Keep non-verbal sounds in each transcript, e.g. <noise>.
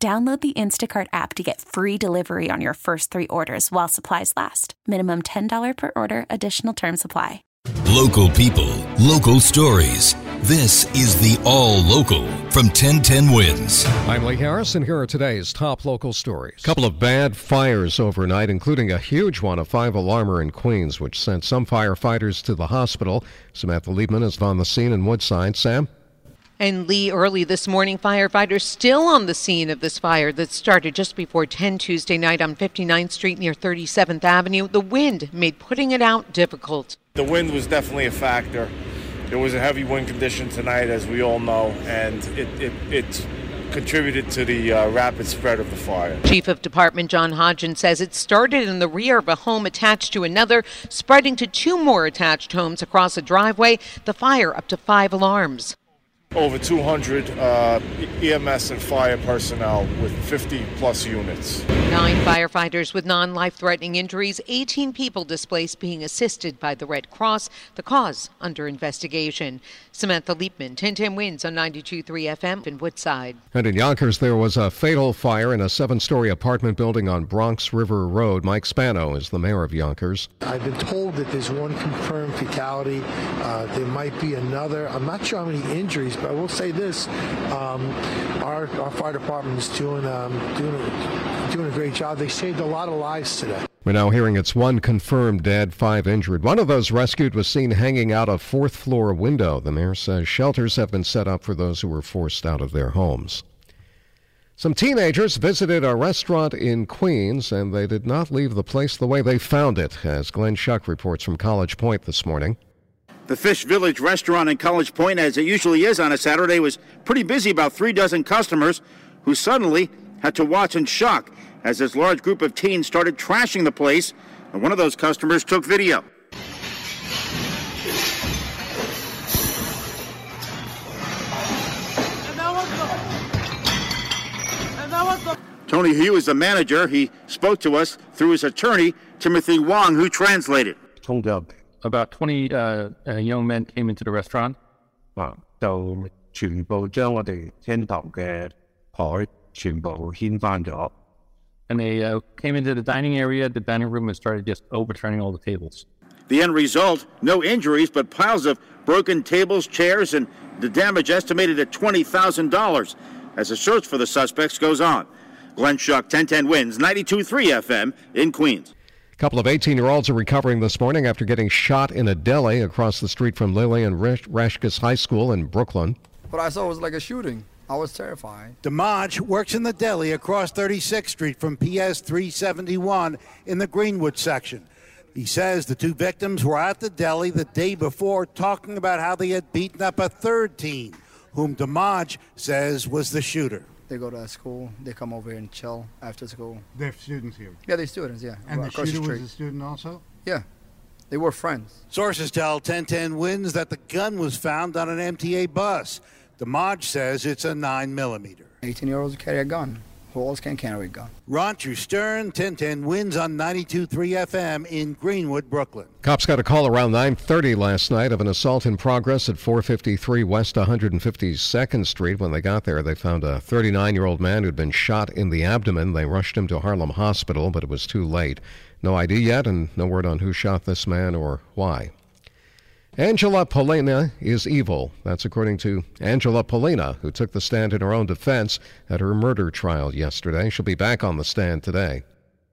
Download the Instacart app to get free delivery on your first three orders while supplies last. Minimum $10 per order, additional term supply. Local people, local stories. This is the All Local from 1010 Wins. I'm Lee Harris, and here are today's top local stories. A couple of bad fires overnight, including a huge one, a five alarmer in Queens, which sent some firefighters to the hospital. Samantha Liebman is on the scene in Woodside. Sam? And Lee, early this morning, firefighters still on the scene of this fire that started just before 10 Tuesday night on 59th Street near 37th Avenue. The wind made putting it out difficult. The wind was definitely a factor. It was a heavy wind condition tonight, as we all know, and it, it, it contributed to the uh, rapid spread of the fire. Chief of Department John Hodgen says it started in the rear of a home attached to another, spreading to two more attached homes across a driveway. The fire up to five alarms over 200 uh, EMS and fire personnel with 50 plus units. Nine firefighters with non life threatening injuries, 18 people displaced being assisted by the Red Cross. The cause under investigation. Samantha Liebman, 1010 wins on 92.3 FM in Woodside. And in Yonkers, there was a fatal fire in a seven story apartment building on Bronx River Road. Mike Spano is the mayor of Yonkers. I've been told that there's one confirmed fatality. Uh, there might be another. I'm not sure how many injuries but I will say this: um, our, our fire department is doing um, doing a, doing a great job. They saved a lot of lives today. We're now hearing it's one confirmed dead, five injured. One of those rescued was seen hanging out a fourth floor window. The mayor says shelters have been set up for those who were forced out of their homes. Some teenagers visited a restaurant in Queens and they did not leave the place the way they found it, as Glenn Schuck reports from College Point this morning. The Fish Village restaurant in College Point, as it usually is on a Saturday, was pretty busy, about three dozen customers who suddenly had to watch in shock as this large group of teens started trashing the place, and one of those customers took video. Tony Hugh is the manager. He spoke to us through his attorney, Timothy Wong, who translated about 20 uh, uh, young men came into the restaurant. And they uh, came into the dining area, the dining room, and started just overturning all the tables. The end result no injuries, but piles of broken tables, chairs, and the damage estimated at $20,000 as the search for the suspects goes on. Glenn Schuck, 1010 wins, 92.3 FM in Queens. A couple of 18 year olds are recovering this morning after getting shot in a deli across the street from Lillian Rashkis High School in Brooklyn. What I saw was like a shooting. I was terrified. DeMaj works in the deli across 36th Street from PS 371 in the Greenwood section. He says the two victims were at the deli the day before talking about how they had beaten up a third teen, whom DeMaj says was the shooter. They go to school. They come over here and chill after school. They're students here. Yeah, they're students. Yeah, and the shooter the was a student also. Yeah, they were friends. Sources tell 1010 Wins that the gun was found on an MTA bus. DeMaj says it's a 9 millimeter. 18 year olds carry a gun. Who else can carry a gun? Ron Stern, 1010 wins on 92.3 FM in Greenwood, Brooklyn. Cops got a call around 9.30 last night of an assault in progress at 453 West 152nd Street. When they got there, they found a 39-year-old man who'd been shot in the abdomen. They rushed him to Harlem Hospital, but it was too late. No ID yet, and no word on who shot this man or why. Angela Pollina is evil. That's according to Angela Pollina, who took the stand in her own defense at her murder trial yesterday. She'll be back on the stand today.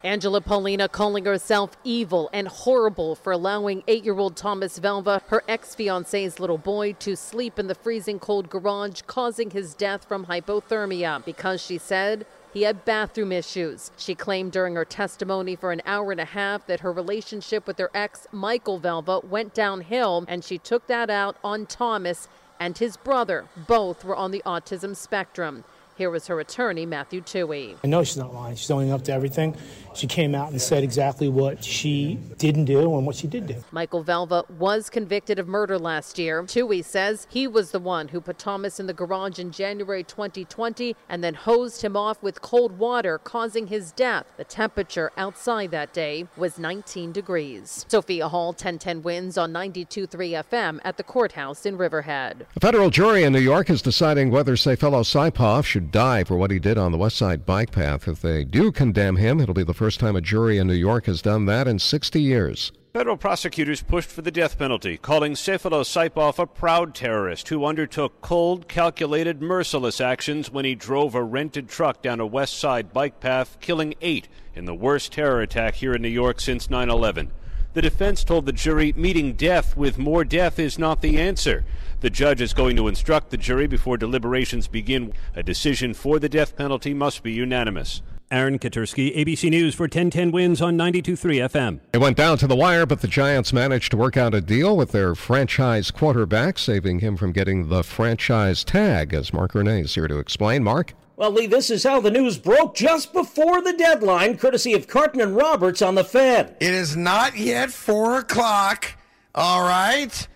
Angela Pollina calling herself evil and horrible for allowing eight year old Thomas Valva, her ex fiance's little boy, to sleep in the freezing cold garage, causing his death from hypothermia because she said he had bathroom issues. She claimed during her testimony for an hour and a half that her relationship with her ex, Michael Valva, went downhill, and she took that out on Thomas and his brother. Both were on the autism spectrum. Here was her attorney, Matthew Tuohy. I know she's not lying. She's owning up to everything. She came out and said exactly what she didn't do and what she did do. Michael Valva was convicted of murder last year. Tuohy says he was the one who put Thomas in the garage in January 2020 and then hosed him off with cold water, causing his death. The temperature outside that day was 19 degrees. Sophia Hall, 1010 wins on 92.3 FM at the courthouse in Riverhead. A federal jury in New York is deciding whether Sayfullo Saipov should die for what he did on the West Side bike path. If they do condemn him, it'll be the first time a jury in New York has done that in 60 years. Federal prosecutors pushed for the death penalty, calling Sayfullo Saipov a proud terrorist who undertook cold, calculated, merciless actions when he drove a rented truck down a West Side bike path, killing eight in the worst terror attack here in New York since 9 11. The defense told the jury meeting death with more death is not the answer. The judge is going to instruct the jury before deliberations begin. A decision for the death penalty must be unanimous. Aaron Katersky, ABC News for 1010 wins on 92.3 FM. It went down to the wire, but the Giants managed to work out a deal with their franchise quarterback, saving him from getting the franchise tag, as Mark Renee is here to explain. Mark? Well, Lee, this is how the news broke just before the deadline, courtesy of Carton and Roberts on the Fan. It is not yet 4 o'clock, all right?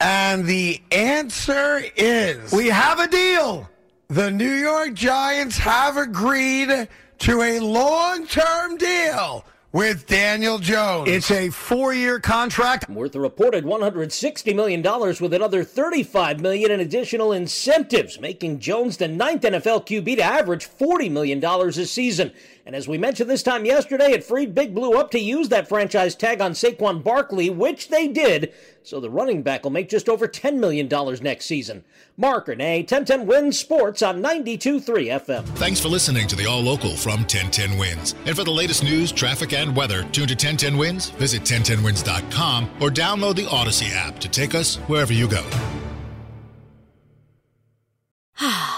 And the answer is we have a deal. The New York Giants have agreed to a long term deal with Daniel Jones. It's a four year contract worth a reported $160 million with another 35 million in additional incentives, making Jones the ninth NFL QB to average $40 million a season. And as we mentioned this time yesterday, it freed Big Blue up to use that franchise tag on Saquon Barkley, which they did. So the running back will make just over $10 million next season. Mark Renee, 1010 Wins Sports on 92.3 FM. Thanks for listening to the All Local from 1010 Wins. And for the latest news, traffic, and weather, tune to 1010 Wins, visit 1010wins.com, or download the Odyssey app to take us wherever you go. <sighs> <sighs>